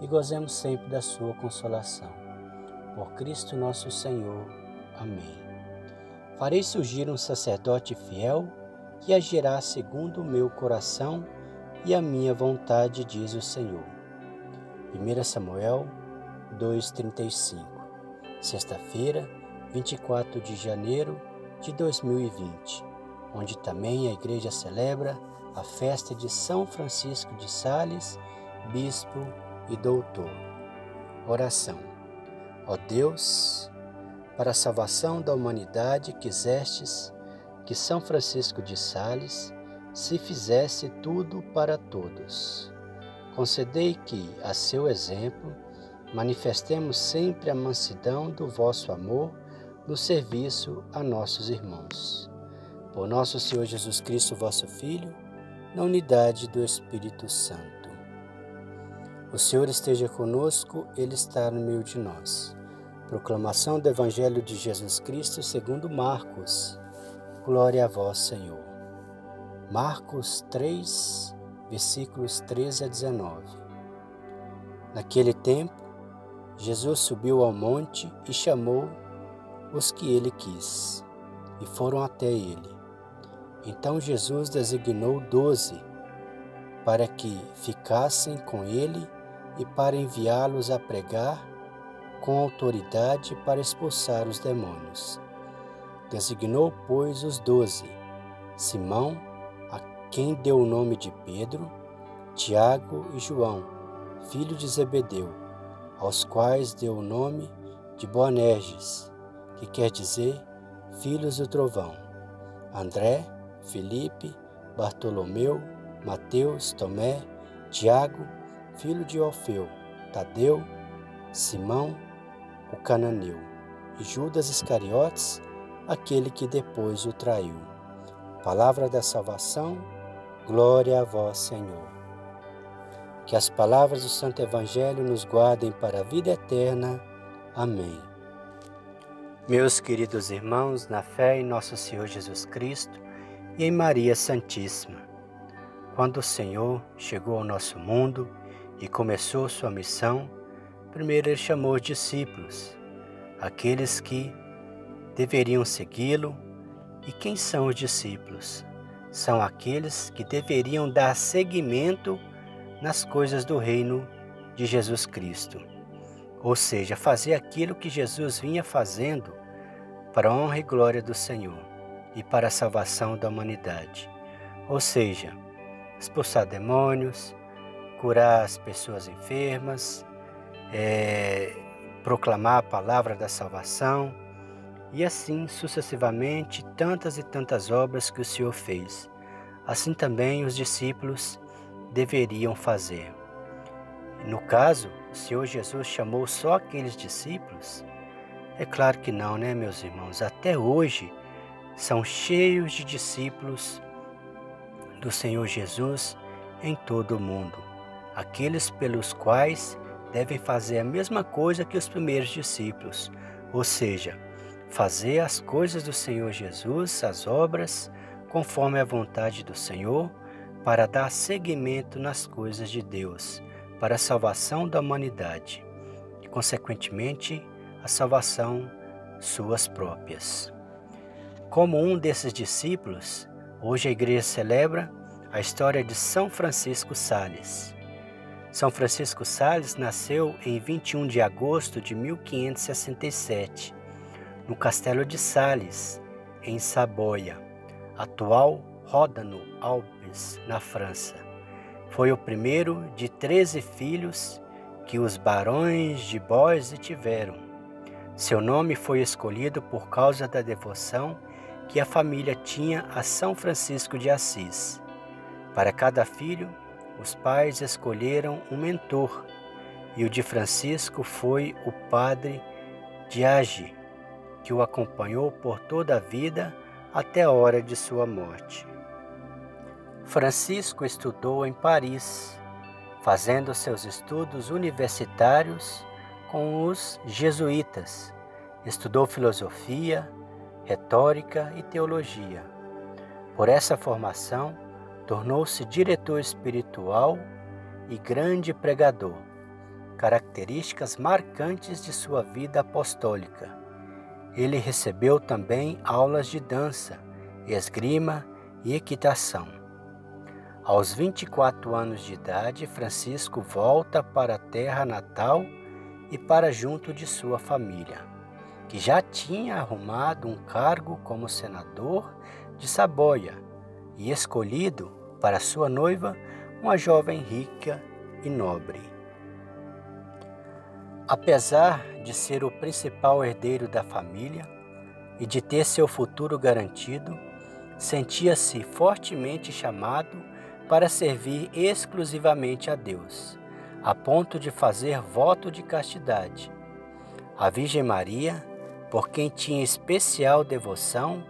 e gozemos sempre da sua consolação. Por Cristo nosso Senhor. Amém. Farei surgir um sacerdote fiel que agirá segundo o meu coração e a minha vontade, diz o Senhor. 1 Samuel 2,35 Sexta-feira, 24 de janeiro de 2020, onde também a igreja celebra a festa de São Francisco de Sales, bispo e doutor. Oração. Ó Deus, para a salvação da humanidade quisestes que São Francisco de Sales se fizesse tudo para todos. Concedei que, a seu exemplo, manifestemos sempre a mansidão do vosso amor no serviço a nossos irmãos. Por nosso Senhor Jesus Cristo, vosso Filho, na unidade do Espírito Santo. O Senhor esteja conosco, Ele está no meio de nós. Proclamação do Evangelho de Jesus Cristo segundo Marcos. Glória a vós, Senhor. Marcos 3, versículos 13 a 19. Naquele tempo, Jesus subiu ao monte e chamou os que ele quis, e foram até ele. Então Jesus designou doze para que ficassem com ele e para enviá-los a pregar com autoridade para expulsar os demônios. Designou, pois, os doze: Simão, a quem deu o nome de Pedro, Tiago e João, filho de Zebedeu, aos quais deu o nome de Boanerges, que quer dizer filhos do trovão, André, Felipe, Bartolomeu, Mateus, Tomé, Tiago, filho de Orfeu, Tadeu, Simão, o cananeu, e Judas Iscariotes, aquele que depois o traiu. Palavra da salvação, glória a vós, Senhor. Que as palavras do Santo Evangelho nos guardem para a vida eterna. Amém. Meus queridos irmãos, na fé em nosso Senhor Jesus Cristo e em Maria Santíssima, quando o Senhor chegou ao nosso mundo, e começou sua missão, primeiro ele chamou os discípulos, aqueles que deveriam segui-lo. E quem são os discípulos? São aqueles que deveriam dar seguimento nas coisas do reino de Jesus Cristo. Ou seja, fazer aquilo que Jesus vinha fazendo para a honra e glória do Senhor e para a salvação da humanidade. Ou seja, expulsar demônios, curar as pessoas enfermas, é, proclamar a palavra da salvação e assim sucessivamente tantas e tantas obras que o Senhor fez. Assim também os discípulos deveriam fazer. No caso, o Senhor Jesus chamou só aqueles discípulos? É claro que não, né, meus irmãos? Até hoje são cheios de discípulos do Senhor Jesus em todo o mundo aqueles pelos quais devem fazer a mesma coisa que os primeiros discípulos, ou seja, fazer as coisas do Senhor Jesus, as obras, conforme a vontade do Senhor, para dar seguimento nas coisas de Deus, para a salvação da humanidade e, consequentemente, a salvação suas próprias. Como um desses discípulos, hoje a igreja celebra a história de São Francisco Sales. São Francisco Sales nasceu em 21 de agosto de 1567, no Castelo de Sales, em Saboia, atual Ródano Alpes, na França. Foi o primeiro de 13 filhos que os barões de Boise tiveram. Seu nome foi escolhido por causa da devoção que a família tinha a São Francisco de Assis. Para cada filho, os pais escolheram um mentor e o de Francisco foi o padre Diage, que o acompanhou por toda a vida até a hora de sua morte. Francisco estudou em Paris, fazendo seus estudos universitários com os jesuítas. Estudou filosofia, retórica e teologia. Por essa formação, tornou-se diretor espiritual e grande pregador, características marcantes de sua vida apostólica. Ele recebeu também aulas de dança, esgrima e equitação. Aos 24 anos de idade, Francisco volta para a terra natal e para junto de sua família, que já tinha arrumado um cargo como senador de Saboia e escolhido para sua noiva uma jovem rica e nobre. Apesar de ser o principal herdeiro da família e de ter seu futuro garantido, sentia-se fortemente chamado para servir exclusivamente a Deus, a ponto de fazer voto de castidade. A Virgem Maria, por quem tinha especial devoção,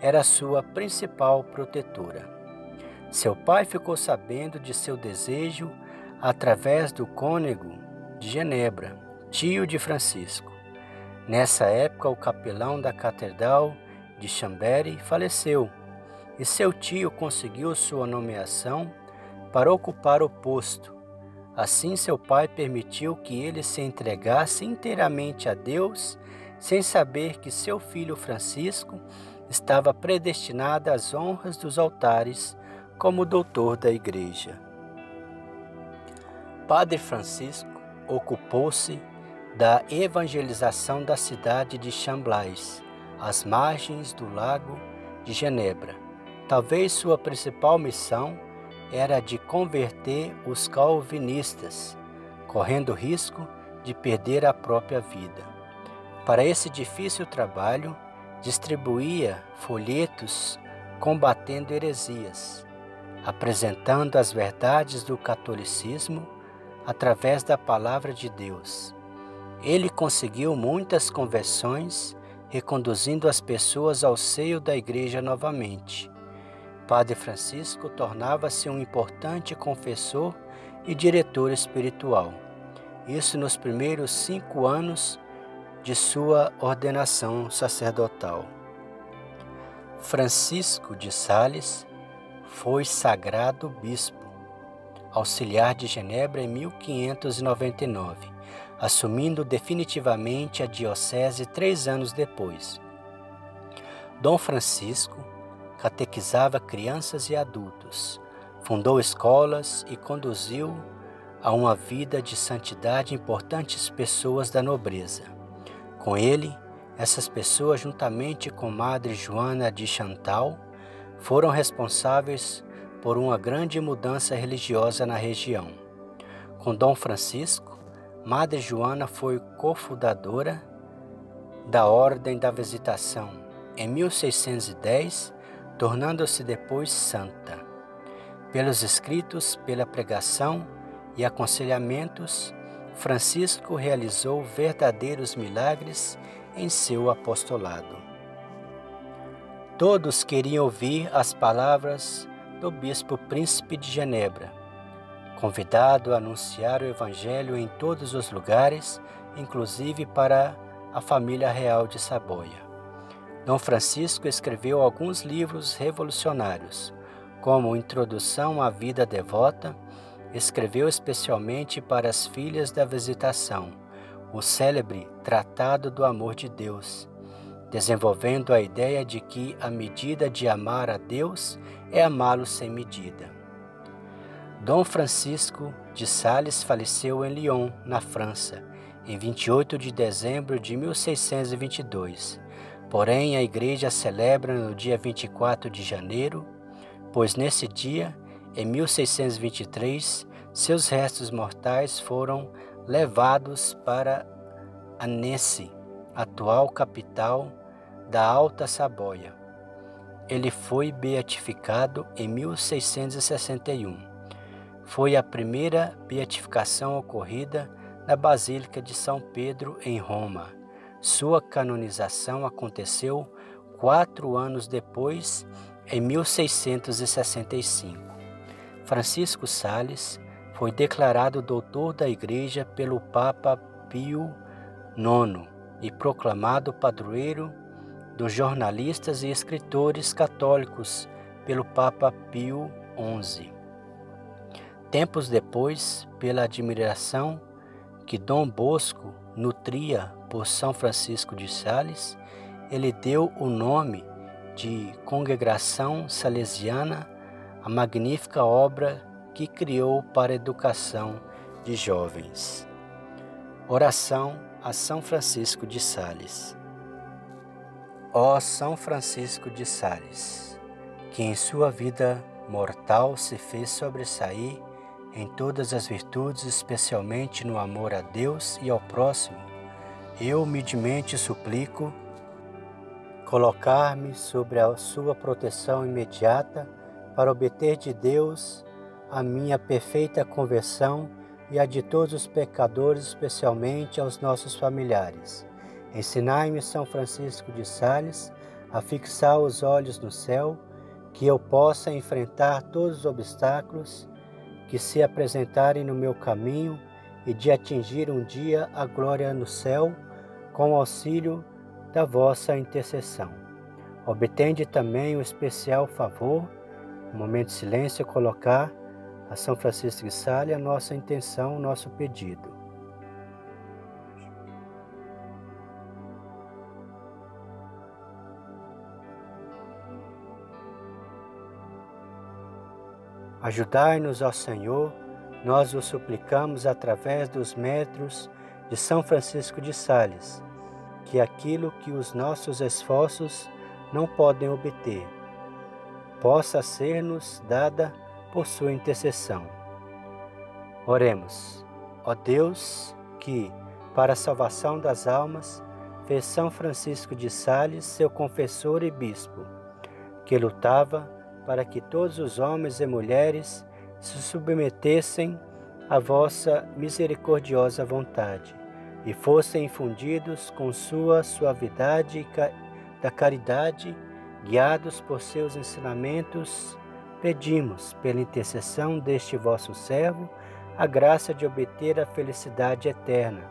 era sua principal protetora. Seu pai ficou sabendo de seu desejo através do cônego de Genebra, tio de Francisco. Nessa época, o capelão da Catedral de Chambéry faleceu e seu tio conseguiu sua nomeação para ocupar o posto. Assim, seu pai permitiu que ele se entregasse inteiramente a Deus, sem saber que seu filho Francisco estava predestinado às honras dos altares como doutor da igreja. Padre Francisco ocupou-se da evangelização da cidade de Chamblais, às margens do lago de Genebra Talvez sua principal missão era de converter os calvinistas, correndo risco de perder a própria vida. Para esse difícil trabalho, distribuía folhetos combatendo heresias, apresentando as verdades do catolicismo através da palavra de Deus. Ele conseguiu muitas conversões, reconduzindo as pessoas ao seio da igreja novamente. Padre Francisco tornava-se um importante confessor e diretor espiritual. Isso nos primeiros cinco anos de sua ordenação sacerdotal. Francisco de Sales foi sagrado bispo, auxiliar de Genebra em 1599, assumindo definitivamente a diocese três anos depois. Dom Francisco catequizava crianças e adultos, fundou escolas e conduziu a uma vida de santidade importantes pessoas da nobreza. Com ele, essas pessoas, juntamente com Madre Joana de Chantal, foram responsáveis por uma grande mudança religiosa na região. Com Dom Francisco, Madre Joana foi cofundadora da Ordem da Visitação. Em 1610, tornando-se depois santa. Pelos escritos, pela pregação e aconselhamentos, Francisco realizou verdadeiros milagres em seu apostolado. Todos queriam ouvir as palavras do bispo príncipe de Genebra, convidado a anunciar o evangelho em todos os lugares, inclusive para a família real de Saboia. Dom Francisco escreveu alguns livros revolucionários, como Introdução à Vida Devota, escreveu especialmente para as filhas da Visitação, o célebre Tratado do Amor de Deus, desenvolvendo a ideia de que a medida de amar a Deus é amá-lo sem medida. Dom Francisco de Sales faleceu em Lyon, na França, em 28 de dezembro de 1622 Porém, a igreja celebra no dia 24 de janeiro, pois nesse dia, em 1623, seus restos mortais foram levados para Annecy, atual capital da Alta Saboia. Ele foi beatificado em 1661. Foi a primeira beatificação ocorrida na Basílica de São Pedro, em Roma. Sua canonização aconteceu quatro anos depois, em 1665. Francisco Sales foi declarado doutor da Igreja pelo Papa Pio IX e proclamado padroeiro dos jornalistas e escritores católicos pelo Papa Pio XI. Tempos depois, pela admiração que Dom Bosco nutria por São Francisco de Sales, ele deu o nome de Congregação Salesiana à magnífica obra que criou para a educação de jovens. Oração a São Francisco de Sales. Ó São Francisco de Sales, que em sua vida mortal se fez sobressair em todas as virtudes, especialmente no amor a Deus e ao próximo, eu humildemente suplico colocar-me sobre a sua proteção imediata para obter de Deus a minha perfeita conversão e a de todos os pecadores, especialmente aos nossos familiares Ensinai-me, São Francisco de Sales, a fixar os olhos no céu, que eu possa enfrentar todos os obstáculos que se apresentarem no meu caminho e de atingir um dia a glória no céu com auxílio da vossa intercessão. Obtende também o especial favor, um momento de silêncio, colocar a São Francisco de Sales a nossa intenção, nosso pedido. Ajudai-nos, ó Senhor, nós o suplicamos através dos metros de São Francisco de Sales, que aquilo que os nossos esforços não podem obter, possa ser-nos dada por sua intercessão. Oremos, ó Deus, que, para a salvação das almas, fez São Francisco de Sales seu confessor e bispo, que lutava para que todos os homens e mulheres se submetessem à vossa misericordiosa vontade e fossem infundidos com sua suavidade da caridade, guiados por seus ensinamentos, pedimos, pela intercessão deste vosso servo, a graça de obter a felicidade eterna,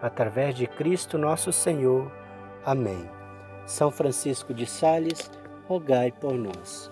através de Cristo nosso Senhor. Amém. São Francisco de Sales, rogai por nós.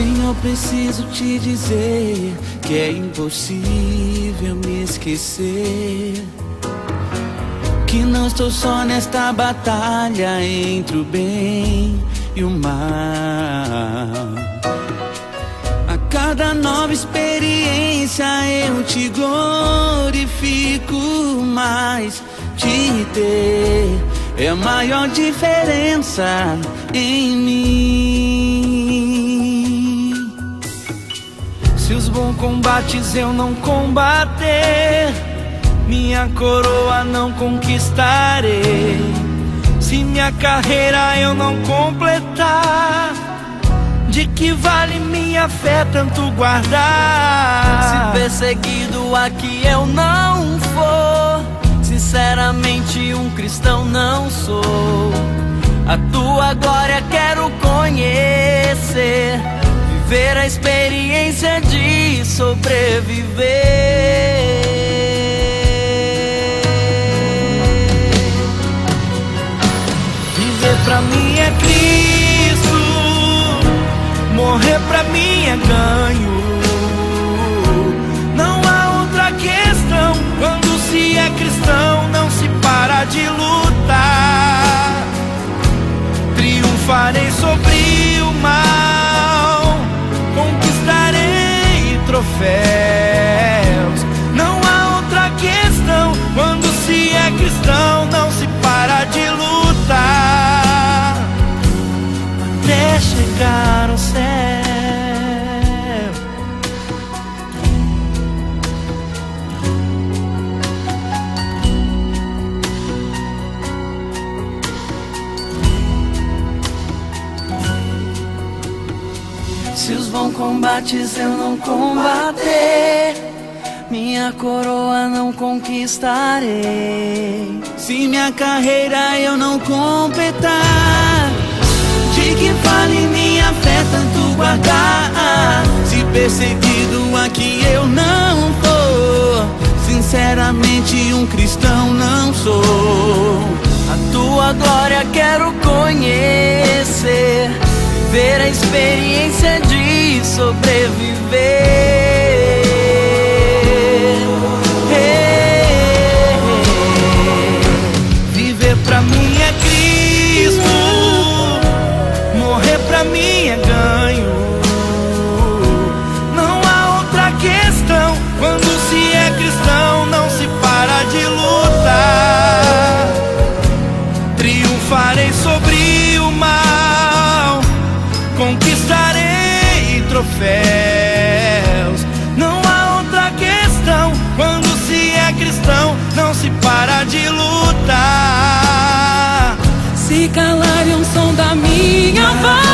Senhor, preciso te dizer que é impossível me esquecer. Que não estou só nesta batalha entre o bem e o mal. A cada nova experiência eu te glorifico mais. Te ter é a maior diferença em mim. Combates eu não combater, minha coroa não conquistarei. Se minha carreira eu não completar, de que vale minha fé tanto guardar? Se perseguido aqui eu não for, sinceramente um cristão não sou. A tua glória quero conhecer Viver a experiência de sobreviver. Viver pra mim é Cristo, morrer pra mim é ganho. Não há outra questão quando se é cristão, não se para de lutar. Triunfarei combates eu não combater, minha coroa não conquistarei. Se minha carreira eu não completar, de que vale minha fé tanto guardar? Se perseguido aqui eu não for, sinceramente um cristão não sou. A tua glória quero conhecer Ver a experiência de sobreviver. Viver pra mim é Cristo, morrer pra mim é ganho. Não há outra questão quando se é cristão, não se para de lutar. Triunfarei sobre troféus. Não há outra questão quando se é cristão, não se para de lutar. Se calarem um som da minha voz,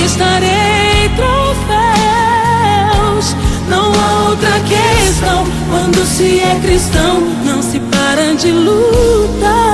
conquistarei troféus. Não há outra questão quando se é cristão, não se para de lutar.